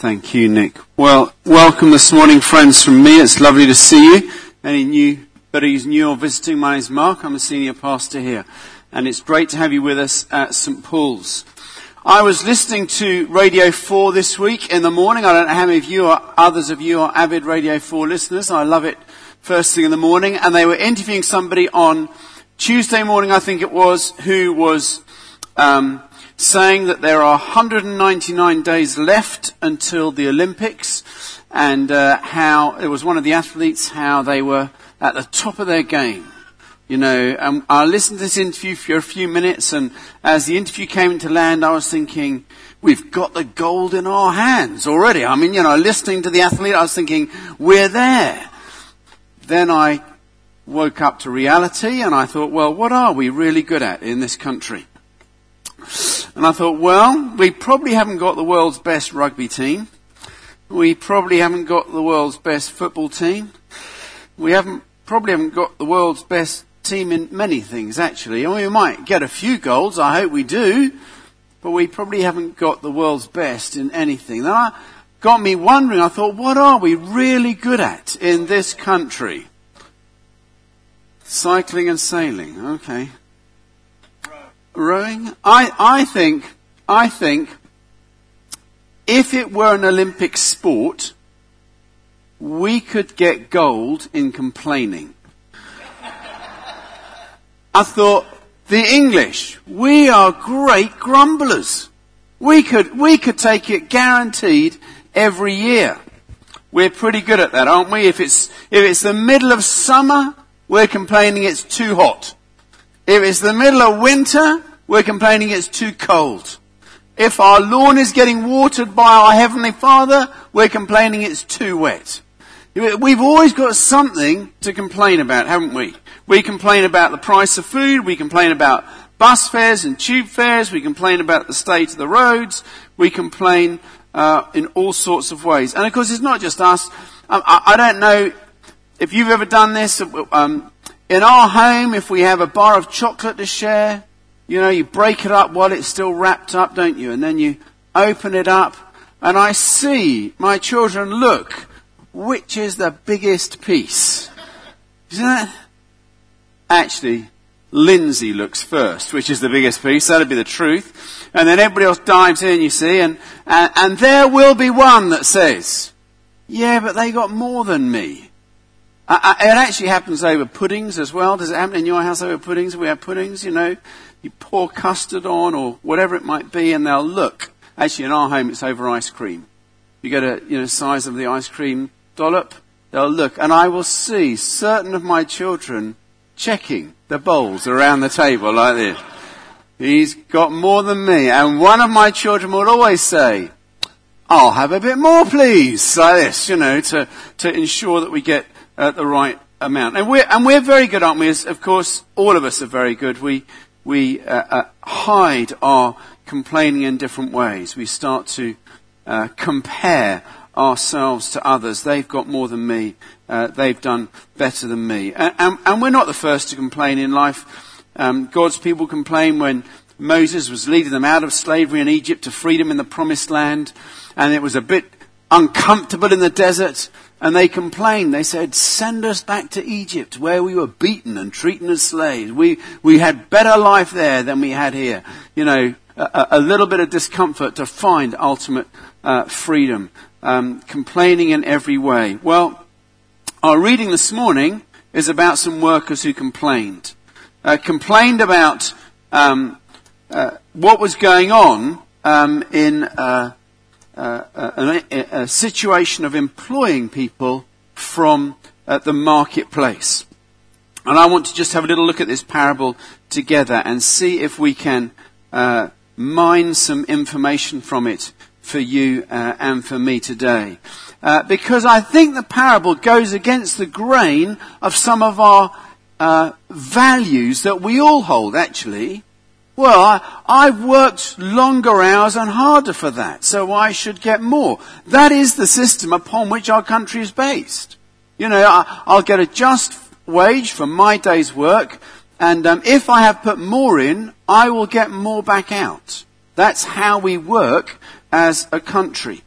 Thank you, Nick. Well, welcome this morning, friends, from me. It's lovely to see you. Any new, buddies new or visiting, my name's Mark. I'm a senior pastor here. And it's great to have you with us at St. Paul's. I was listening to Radio 4 this week in the morning. I don't know how many of you or others of you are avid Radio 4 listeners. I love it first thing in the morning. And they were interviewing somebody on Tuesday morning, I think it was, who was um, saying that there are 199 days left until the Olympics, and uh, how it was one of the athletes how they were at the top of their game. You know, um, I listened to this interview for a few minutes, and as the interview came to land, I was thinking, we've got the gold in our hands already. I mean, you know, listening to the athlete, I was thinking, we're there. Then I woke up to reality, and I thought, well, what are we really good at in this country? And I thought, well, we probably haven't got the world's best rugby team. We probably haven't got the world's best football team. We haven't, probably haven't got the world's best team in many things, actually. Mean, we might get a few goals, I hope we do, but we probably haven't got the world's best in anything. That got me wondering, I thought, what are we really good at in this country? Cycling and sailing, okay rowing? I, I think, I think, if it were an Olympic sport, we could get gold in complaining. I thought, the English, we are great grumblers. We could, we could take it guaranteed every year. We're pretty good at that, aren't we? If it's, if it's the middle of summer, we're complaining it's too hot. If it's the middle of winter, we're complaining it's too cold. If our lawn is getting watered by our Heavenly Father, we're complaining it's too wet. We've always got something to complain about, haven't we? We complain about the price of food, we complain about bus fares and tube fares, we complain about the state of the roads, we complain uh, in all sorts of ways. And of course, it's not just us. Um, I, I, don't know if you've ever done this. Um, in our home, if we have a bar of chocolate to share, you know, you break it up while it's still wrapped up, don't you? And then you open it up, and I see my children look, which is the biggest piece? Isn't that? Actually, Lindsay looks first, which is the biggest piece. That'd be the truth. And then everybody else dives in, you see, and, and, and there will be one that says, yeah, but they got more than me. It actually happens over puddings as well. Does it happen in your house over puddings? We have puddings, you know. You pour custard on or whatever it might be and they'll look. Actually, in our home, it's over ice cream. You get a, you know, size of the ice cream dollop. They'll look and I will see certain of my children checking the bowls around the table like this. He's got more than me. And one of my children will always say, I'll have a bit more, please. Like this, you know, to, to ensure that we get uh, the right amount. And we're, and we're very good, aren't we? As, of course, all of us are very good. We, we uh, uh, hide our complaining in different ways. We start to uh, compare ourselves to others. They've got more than me. Uh, they've done better than me. And, and, and, we're not the first to complain in life. Um, God's people complain when Moses was leading them out of slavery in Egypt to freedom in the promised land. And it was a bit uncomfortable in the desert. And they complained. They said, send us back to Egypt where we were beaten and treated as slaves. We, we had better life there than we had here. You know, a, a little bit of discomfort to find ultimate uh, freedom. Um, complaining in every way. Well, our reading this morning is about some workers who complained. Uh, complained about um, uh, what was going on um, in uh, uh, a, a, situation of employing people from uh, the marketplace. And I want to just have a little look at this parable together and see if we can uh, mine some information from it for you uh, and for me today. Uh, because I think the parable goes against the grain of some of our uh, values that we all hold, actually. Well, I, have worked longer hours and harder for that, so I should get more. That is the system upon which our country is based. You know, I, will get a just wage for my day's work, and um, if I have put more in, I will get more back out. That's how we work as a country.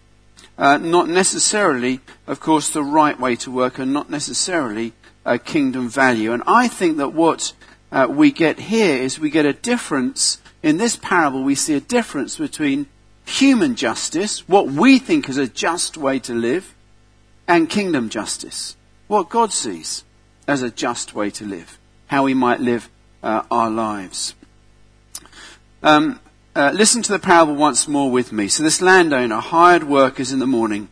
uh, not necessarily, of course, the right way to work and not necessarily a kingdom value. And I think that what uh, we get here is we get a difference. In this parable, we see a difference between human justice, what we think is a just way to live, and kingdom justice, what God sees as a just way to live, how we might live uh, our lives. Um, uh, listen to the parable once more with me. So this landowner hired workers in the morning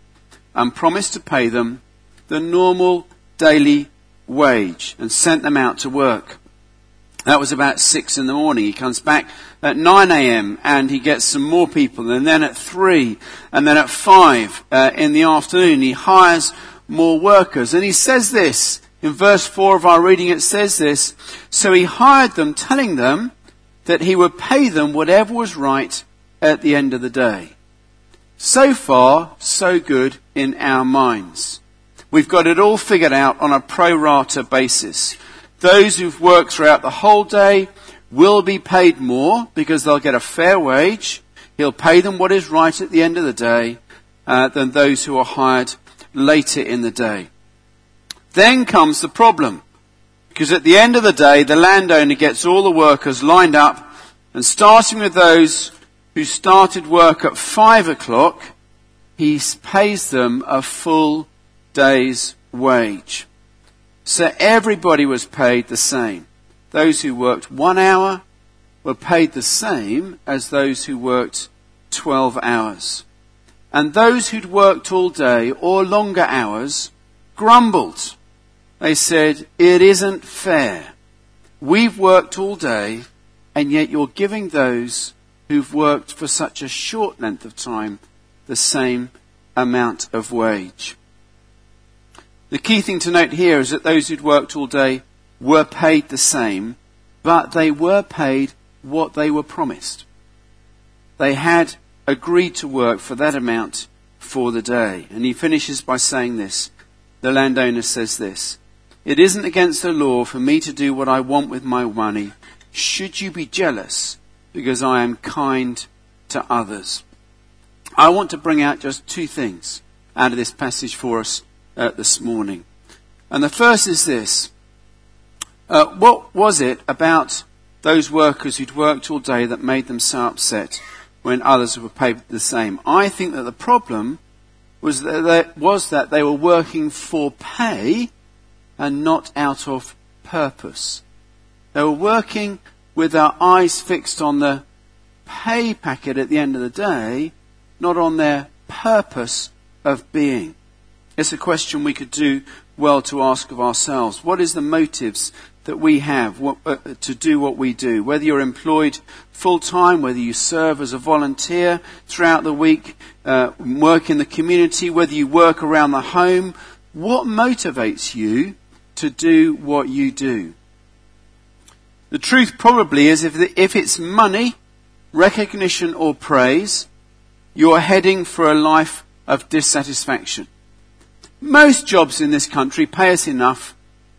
and promised to pay them the normal daily wage and sent them out to work. That was about six in the morning. He comes back at 9 a.m. and he gets some more people and then at three and then at five uh, in the afternoon he hires more workers and he says this in verse four of our reading it says this. So he hired them telling them that he would pay them whatever was right at the end of the day. So far, so good in our minds. We've got it all figured out on a pro rata basis. Those who've worked throughout the whole day will be paid more because they'll get a fair wage. He'll pay them what is right at the end of the day uh, than those who are hired later in the day. Then comes the problem. Because at the end of the day, the landowner gets all the workers lined up, and starting with those who started work at five o'clock, he pays them a full day's wage. So everybody was paid the same. Those who worked one hour were paid the same as those who worked 12 hours. And those who'd worked all day or longer hours grumbled they said, it isn't fair. We've worked all day and yet you're giving those who've worked for such a short length of time the same amount of wage. The key thing to note here is that those who'd worked all day were paid the same, but they were paid what they were promised. They had agreed to work for that amount for the day. And he finishes by saying this. The landowner says this. It isn't against the law for me to do what I want with my money. Should you be jealous because I am kind to others? I want to bring out just two things out of this passage for us uh, this morning. And the first is this. Uh, what was it about those workers who'd worked all day that made them so upset when others were paid the same? I think that the problem was that, they, was that they were working for pay and not out of purpose. They were working with their eyes fixed on the pay packet at the end of the day, not on their purpose of being. It's a question we could do well to ask of ourselves. What is the motives that we have what, uh, to do what we do? Whether you're employed full time, whether you serve as a volunteer throughout the week, uh, work in the community, whether you work around the home, what motivates you to do what you do. The truth probably is if, the, if it's money, recognition or praise, you're heading for a life of dissatisfaction. Most jobs in this country pay us enough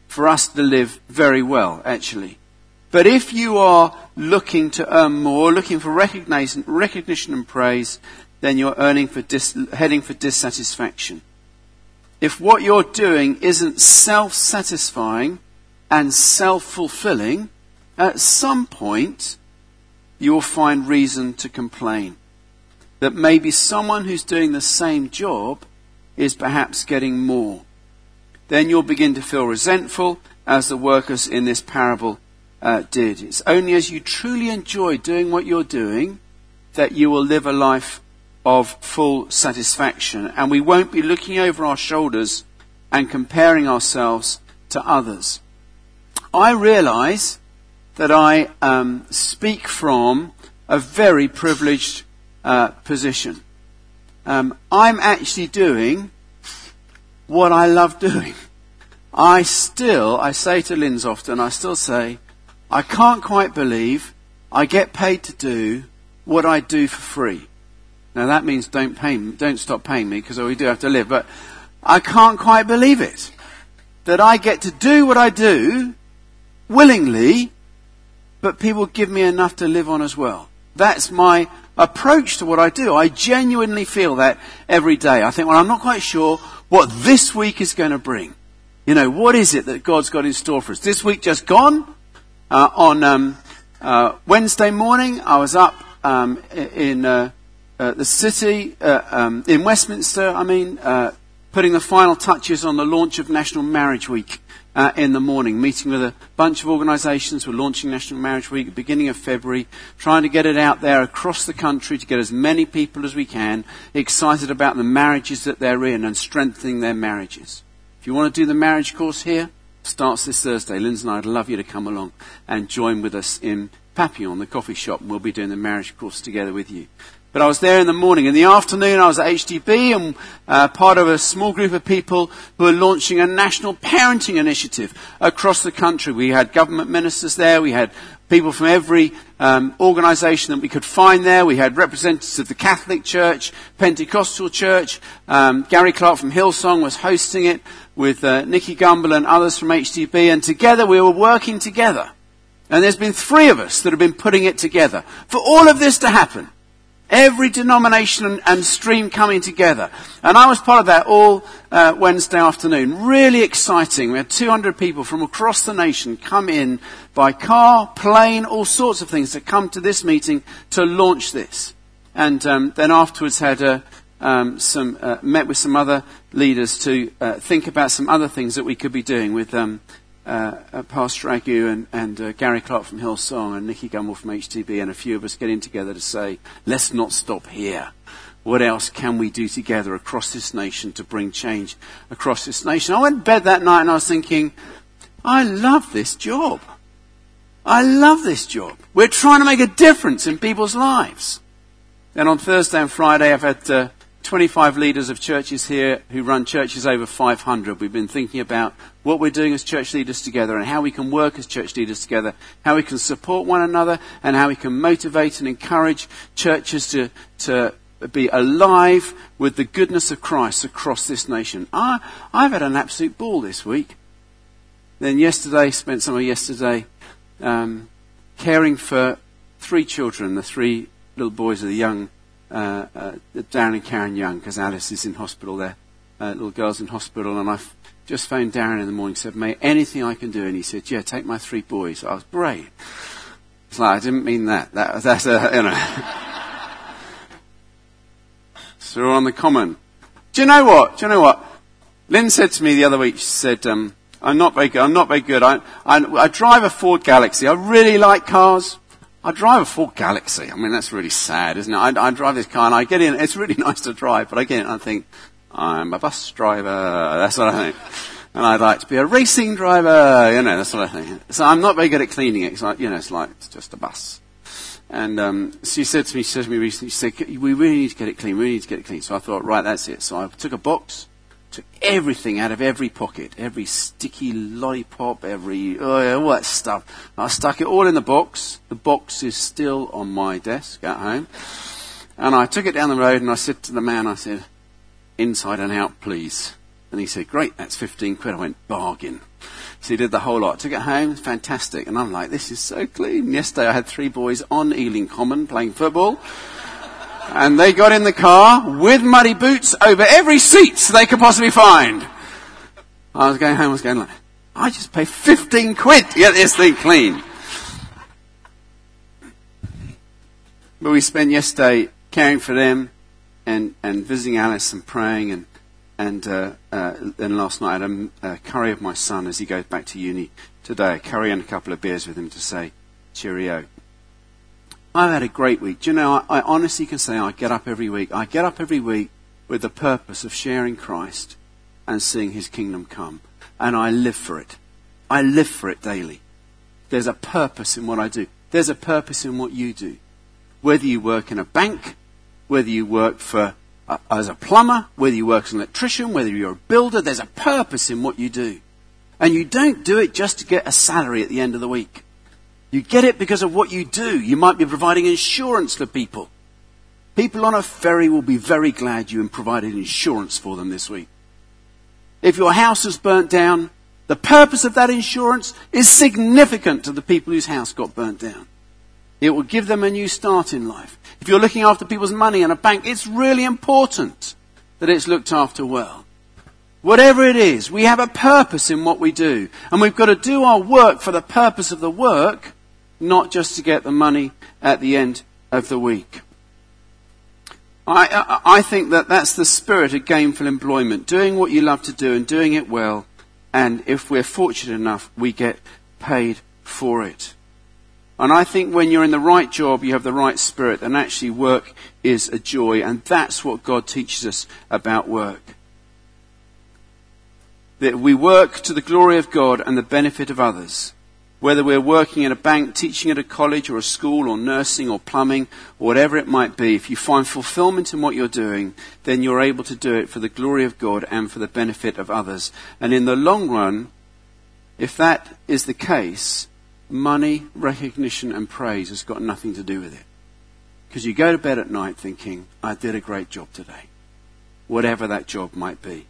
for us to live very well, actually. But if you are looking to earn more, looking for recognition, recognition and praise, then you're earning for dis, heading for dissatisfaction if what you're doing isn't self-satisfying and self-fulfilling, at some point you'll find reason to complain. That maybe someone who's doing the same job is perhaps getting more. Then you'll begin to feel resentful as the workers in this parable uh, did. It's only as you truly enjoy doing what you're doing that you will live a life of full satisfaction. And we won't be looking over our shoulders and comparing ourselves to others. I realize that I um, speak from a very privileged uh, position. Um, I'm actually doing what I love doing. I still, I say to Linz often, I still say, I can't quite believe I get paid to do what I do for free. Now that means don't pay, don't stop paying me because we do have to live. But I can't quite believe it that I get to do what I do willingly, but people give me enough to live on as well. That's my approach to what I do. I genuinely feel that every day. I think, well, I'm not quite sure what this week is going to bring. You know, what is it that God's got in store for us? This week just gone, uh, on um, uh, Wednesday morning, I was up um, in uh, uh the city, uh, um, in Westminster, I mean, uh, putting the final touches on the launch of National Marriage Week uh, in the morning, meeting with a bunch of organisations. We're launching National Marriage Week at the beginning of February, trying to get it out there across the country to get as many people as we can excited about the marriages that they're in and strengthening their marriages. If you want to do the marriage course here, starts this Thursday. Lindsay and I'd love you to come along and join with us in Papillon, the coffee shop, and we'll be doing the marriage course together with you. But I was there in the morning. In the afternoon, I was at HTB and uh, part of a small group of people who are launching a national parenting initiative across the country. We had government ministers there. We had people from every um, organisation that we could find there. We had representatives of the Catholic Church, Pentecostal Church. Um, Gary Clarke from Hillsong was hosting it with uh, Nicky Gumbel and others from HTB. And together we were working together. And there's been three of us that have been putting it together for all of this to happen. Every denomination and, and, stream coming together. And I was part of that all uh, Wednesday afternoon. Really exciting. We had 200 people from across the nation come in by car, plane, all sorts of things to come to this meeting to launch this. And um, then afterwards had a, um, some, uh, met with some other leaders to uh, think about some other things that we could be doing with um, uh, uh, Pastor Agu and, and uh, Gary Clarke from Hillsong and Nicky Gumbel from HTB and a few of us getting together to say, let's not stop here. What else can we do together across this nation to bring change across this nation? I went to bed that night and I was thinking, I love this job. I love this job. We're trying to make a difference in people's lives. And on Thursday and Friday, I've had uh, 25 leaders of churches here who run churches over 500. We've been thinking about what we're doing as church leaders together and how we can work as church leaders together, how we can support one another, and how we can motivate and encourage churches to, to be alive with the goodness of Christ across this nation. I, I've had an absolute ball this week. Then yesterday, spent some of yesterday um, caring for three children, the three little boys of the young uh, uh, Darren and Karen Young, because Alice is in hospital there. Uh, little girl's in hospital, and I just phoned Darren in the morning, said, mate, anything I can do? And he said, yeah, take my three boys. I was great. It's like, I didn't mean that. that that's a, you know. so on the common. Do you know what? Do you know what? Lynn said to me the other week, she said, um, I'm not very good. I'm not very good. I, I, I drive a Ford Galaxy. I really like cars. I drive a Ford Galaxy. I mean, that's really sad, isn't it? I, I drive this car and I get in. It's really nice to drive, but I get in and I think, I'm a bus driver. That's what I think. And I'd like to be a racing driver. You know, that's what I think. So I'm not very good at cleaning it. It's you know, it's like, it's just a bus. And um, she said to me, she said to me recently, she said, we really need to get it clean. We really need to get it clean. So I thought, right, that's it. So I took a box, took everything out of every pocket, every sticky lollipop, every oh, all that stuff. I stuck it all in the box. The box is still on my desk at home. And I took it down the road and I said to the man, I said, inside and out, please. And he said, great, that's 15 quid. I went, bargain. So he did the whole lot. Took it home, fantastic. And I'm like, this is so clean. Yesterday I had three boys on Ealing Common playing football. And they got in the car with muddy boots over every seat they could possibly find. I was going home, I was going like, I just paid 15 quid to get this thing clean. But we spent yesterday caring for them, and, and visiting Alice and praying and and uh, uh, then last night I had a, a, curry of my son as he goes back to uni today. A curry and a couple of beers with him to say cheerio. I've had a great week. Do you know, I, I honestly can say I get up every week. I get up every week with the purpose of sharing Christ and seeing his kingdom come. And I live for it. I live for it daily. There's a purpose in what I do. There's a purpose in what you do. Whether you work in a bank, whether you work for uh, as a plumber, whether you work as an electrician, whether you're a builder, there's a purpose in what you do. And you don't do it just to get a salary at the end of the week. You get it because of what you do. You might be providing insurance for people. People on a ferry will be very glad you provided insurance for them this week. If your house is burnt down, the purpose of that insurance is significant to the people whose house got burnt down. It will give them a new start in life. If you're looking after people's money in a bank, it's really important that it's looked after well. Whatever it is, we have a purpose in what we do. And we've got to do our work for the purpose of the work, not just to get the money at the end of the week. I, I, I think that that's the spirit of gainful employment. Doing what you love to do and doing it well. And if we're fortunate enough, we get paid for it. And I think when you're in the right job, you have the right spirit, and actually work is a joy, and that's what God teaches us about work that we work to the glory of God and the benefit of others. Whether we're working in a bank, teaching at a college or a school or nursing or plumbing or whatever it might be, if you find fulfillment in what you're doing, then you're able to do it for the glory of God and for the benefit of others. And in the long run, if that is the case, money, recognition and praise has got nothing to do with it. Because you go to bed at night thinking, I did a great job today. Whatever that job might be.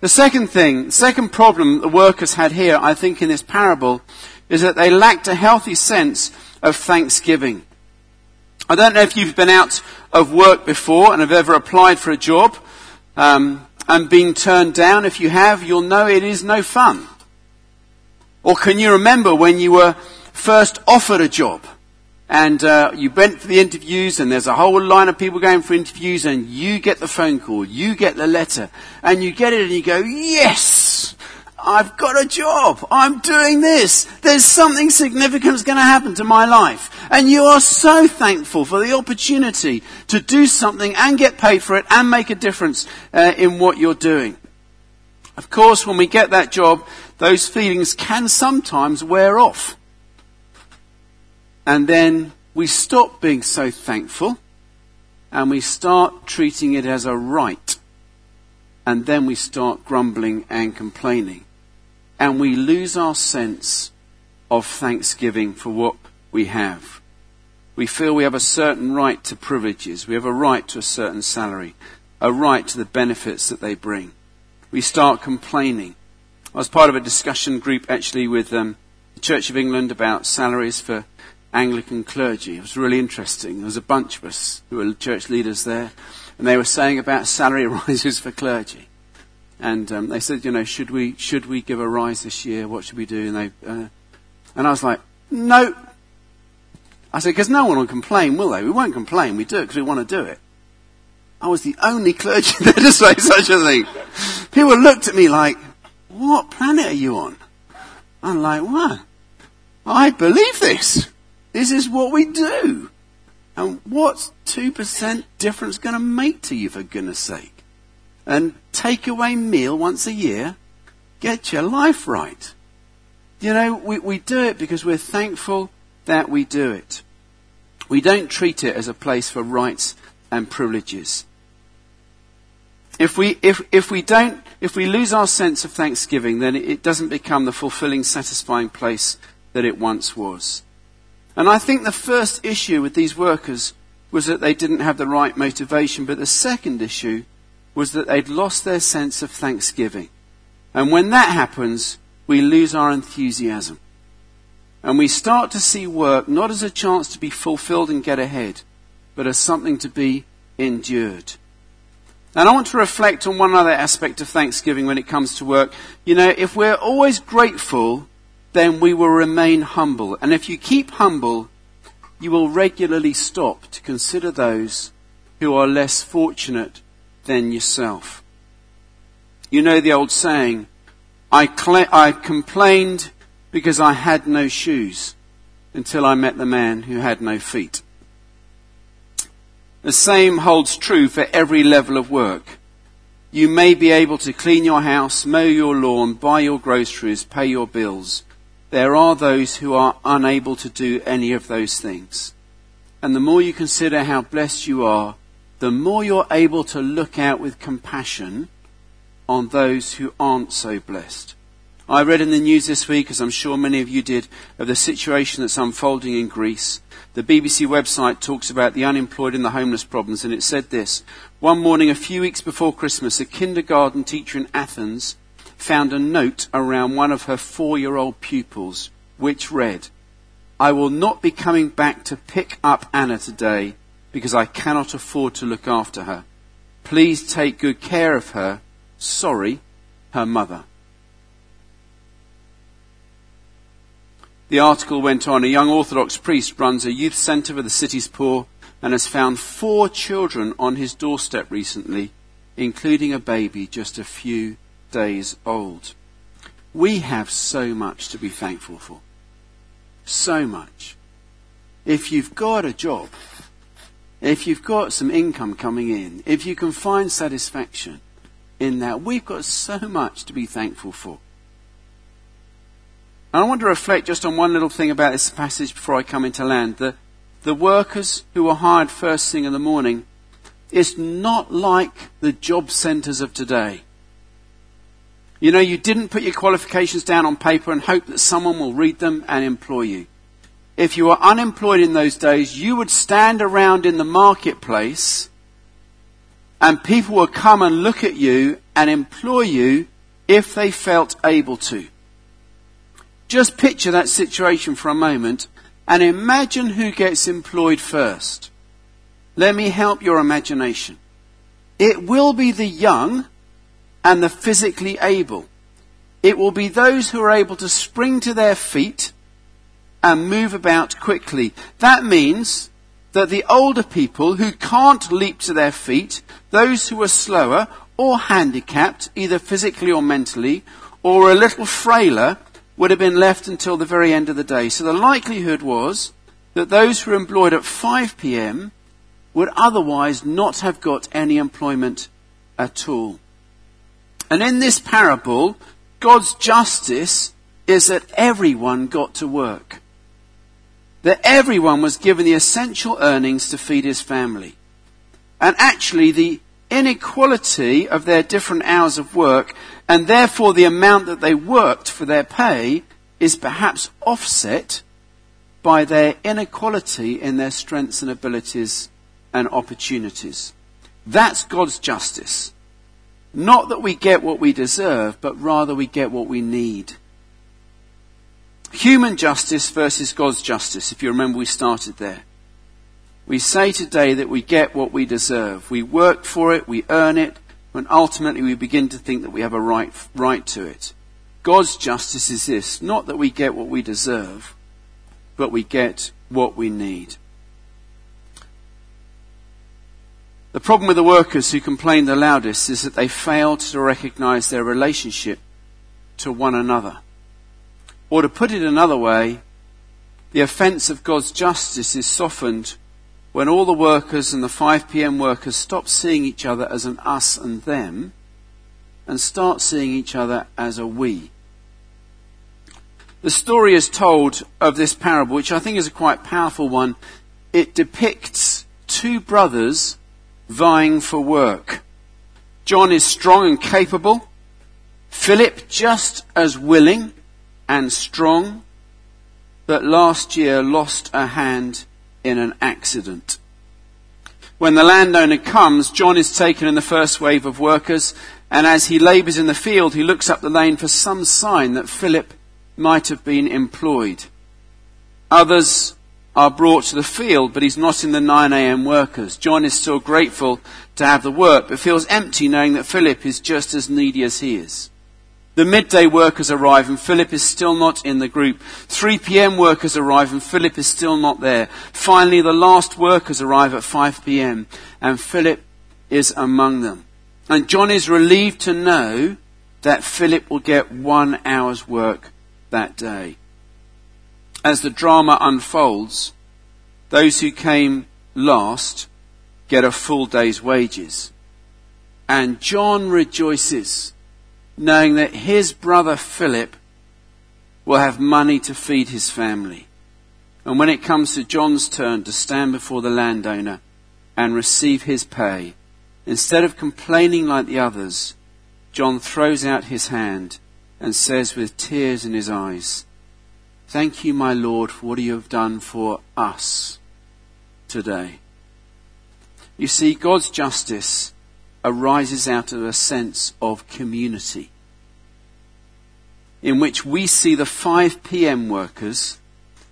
The second thing, second problem the workers had here, I think, in this parable, is that they lacked a healthy sense of thanksgiving. I don't know if you've been out of work before and have ever applied for a job um, and been turned down. If you have, you'll know it is no fun. Or can you remember when you were first offered a job? and uh, you went for the interviews and there's a whole line of people going for interviews and you get the phone call, you get the letter, and you get it and you go, yes! I've got a job. I'm doing this. There's something significant that's going to happen to my life. And you are so thankful for the opportunity to do something and get paid for it and make a difference uh, in what you're doing. Of course, when we get that job, those feelings can sometimes wear off. And then we stop being so thankful and we start treating it as a right. And then we start grumbling and complaining. And we lose our sense of thanksgiving for what we have. We feel we have a certain right to privileges. We have a right to a certain salary, a right to the benefits that they bring. We start complaining. I was part of a discussion group actually with um, the Church of England about salaries for Anglican clergy. It was really interesting. There was a bunch of us who were church leaders there, and they were saying about salary rises for clergy. And um, they said, you know, should we should we give a rise this year? What should we do? And they uh, and I was like, no. I said, because no one will complain, will they? We won't complain. We do it because we want to do it. I was the only clergy there to say such a thing. People looked at me like, what planet are you on? I'm like, what? I believe this. This is what we do. And what's 2% difference going to make to you, for goodness sake? And take away meal once a year? Get your life right. You know, we, we do it because we're thankful that we do it. We don't treat it as a place for rights and privileges. If we, if, if we don't, if we lose our sense of thanksgiving, then it doesn't become the fulfilling, satisfying place that it once was. And I think the first issue with these workers was that they didn't have the right motivation, but the second issue was that they'd lost their sense of thanksgiving. And when that happens, we lose our enthusiasm. And we start to see work not as a chance to be fulfilled and get ahead, but as something to be endured. And I want to reflect on one other aspect of Thanksgiving when it comes to work. You know, if we're always grateful then we will remain humble. And if you keep humble, you will regularly stop to consider those who are less fortunate than yourself. You know the old saying, I, cl- I complained because I had no shoes until I met the man who had no feet. The same holds true for every level of work. You may be able to clean your house, mow your lawn, buy your groceries, pay your bills there are those who are unable to do any of those things. And the more you consider how blessed you are, the more you're able to look out with compassion on those who aren't so blessed. I read in the news this week, as I'm sure many of you did, of the situation that's unfolding in Greece. The BBC website talks about the unemployed and the homeless problems, and it said this. One morning, a few weeks before Christmas, a kindergarten teacher in Athens found a note around one of her four year old pupils, which read, I will not be coming back to pick up Anna today because I cannot afford to look after her. Please take good care of her. Sorry, her mother. The article went on. A young Orthodox priest runs a youth centre for the city's poor and has found four children on his doorstep recently, including a baby just a few days old. We have so much to be thankful for. So much. If you've got a job, if you've got some income coming in, if you can find satisfaction in that, we've got so much to be thankful for. And I want to reflect just on one little thing about this passage before I come into land. The, the workers who were hired first thing in the morning is not like the job centres of today. You know, you didn't put your qualifications down on paper and hope that someone will read them and employ you if you were unemployed in those days, you would stand around in the marketplace and people would come and look at you and employ you if they felt able to. Just picture that situation for a moment and imagine who gets employed first. Let me help your imagination. It will be the young and the physically able. It will be those who are able to spring to their feet and move about quickly. That means that the older people who can't leap to their feet, those who are slower or handicapped, either physically or mentally, or a little frailer, would have been left until the very end of the day. So the likelihood was that those who were employed at 5 p.m. would otherwise not have got any employment at all. And in this parable, God's justice is that everyone got to work that everyone was given the essential earnings to feed his family. And actually, the inequality of their different hours of work, and therefore the amount that they worked for their pay, is perhaps offset by their inequality in their strengths and abilities and opportunities. That's God's justice. Not that we get what we deserve, but rather we get what we need. Human justice versus God's justice, if you remember we started there. We say today that we get what we deserve. We work for it, we earn it, and ultimately we begin to think that we have a right, right to it. God's justice is this, not that we get what we deserve, but we get what we need. The problem with the workers who complain the loudest is that they fail to recognize their relationship to one another. Or to put it another way, the offence of God's justice is softened when all the workers and the 5 p.m. workers stop seeing each other as an us and them and start seeing each other as a we. The story is told of this parable, which I think is a quite powerful one. It depicts two brothers vying for work. John is strong and capable. Philip just as willing and strong, but last year lost a hand in an accident. When the landowner comes, John is taken in the first wave of workers, and as he labours in the field, he looks up the lane for some sign that Philip might have been employed. Others are brought to the field, but he's not in the 9am workers. John is still grateful to have the work, but feels empty knowing that Philip is just as needy as he is. The midday workers arrive and Philip is still not in the group. 3 p.m. workers arrive and Philip is still not there. Finally, the last workers arrive at 5 p.m. and Philip is among them. And John is relieved to know that Philip will get one hour's work that day. As the drama unfolds, those who came last get a full day's wages. And John rejoices knowing that his brother Philip will have money to feed his family. And when it comes to John's turn to stand before the landowner and receive his pay, instead of complaining like the others, John throws out his hand and says with tears in his eyes, Thank you, my Lord, for what you have done for us today. You see, God's justice arises out of a sense of community in which we see the 5 p.m. workers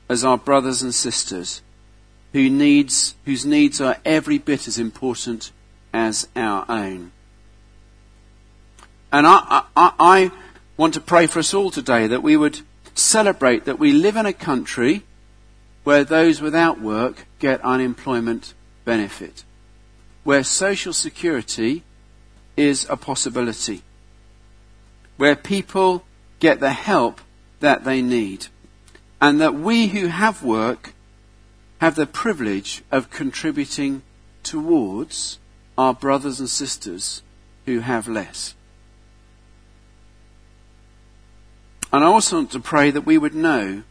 as our brothers and sisters who needs, whose needs are every bit as important as our own. And I, I, I want to pray for us all today that we would celebrate that we live in a country where those without work get unemployment benefit, where social security is a possibility, where people get the help that they need, and that we who have work have the privilege of contributing towards our brothers and sisters who have less. And I also want to pray that we would know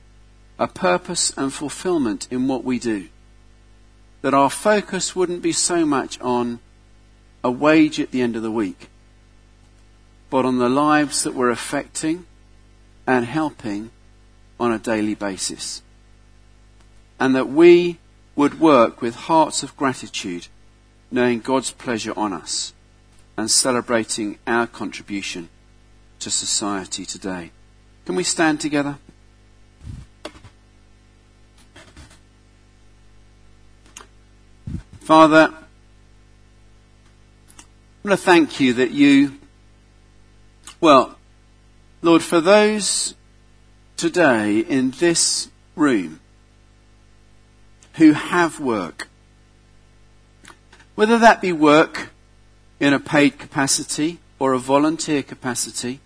a purpose and fulfillment in what we do. That our focus wouldn't be so much on a wage at the end of the week, but on the lives that we're affecting and helping on a daily basis and that we would work with hearts of gratitude, knowing God's pleasure on us and celebrating our contribution to society today. Can we stand together? Father, I want to thank you that you, well, Lord, for those today in this room who have work. Whether that be work in a paid capacity or a volunteer capacity,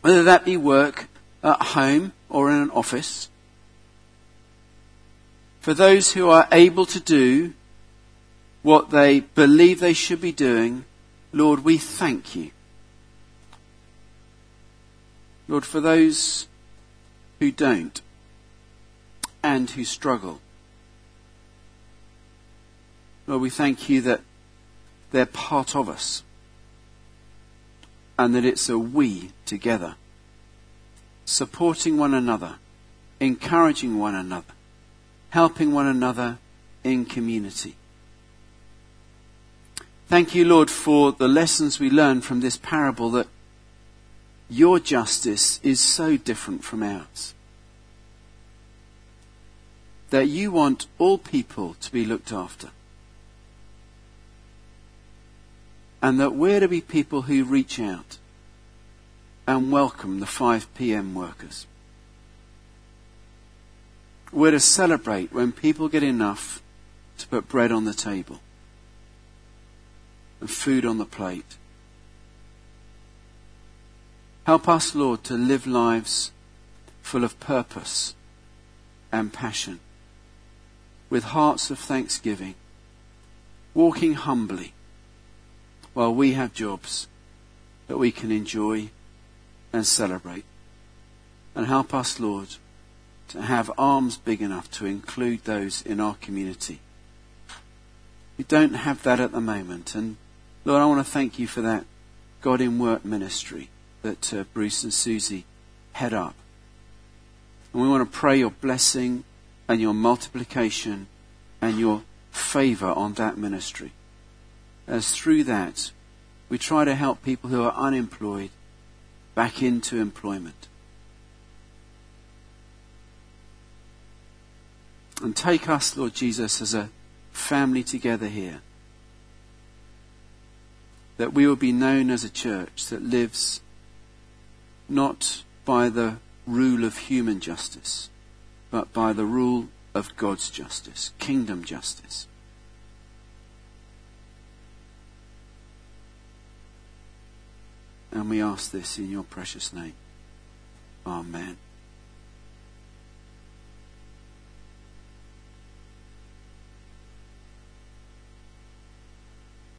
whether that be work at home or in an office, for those who are able to do what they believe they should be doing, Lord, we thank you. Lord, for those who don't, and who struggle. Lord, we thank you that they're part of us and that it's a we together, supporting one another, encouraging one another, helping one another in community. Thank you, Lord, for the lessons we learn from this parable that your justice is so different from ours that you want all people to be looked after. And that we're to be people who reach out and welcome the 5 p.m. workers. We're to celebrate when people get enough to put bread on the table and food on the plate. Help us, Lord, to live lives full of purpose and passion with hearts of thanksgiving, walking humbly while we have jobs that we can enjoy and celebrate. And help us, Lord, to have arms big enough to include those in our community. We don't have that at the moment. And Lord, I want to thank you for that God in Work ministry that uh, Bruce and Susie head up. And we want to pray your blessing and your multiplication and your favor on that ministry. As through that, we try to help people who are unemployed back into employment. And take us, Lord Jesus, as a family together here. That we will be known as a church that lives not by the rule of human justice, but by the rule of God's justice, kingdom justice. And we ask this in your precious name. Amen.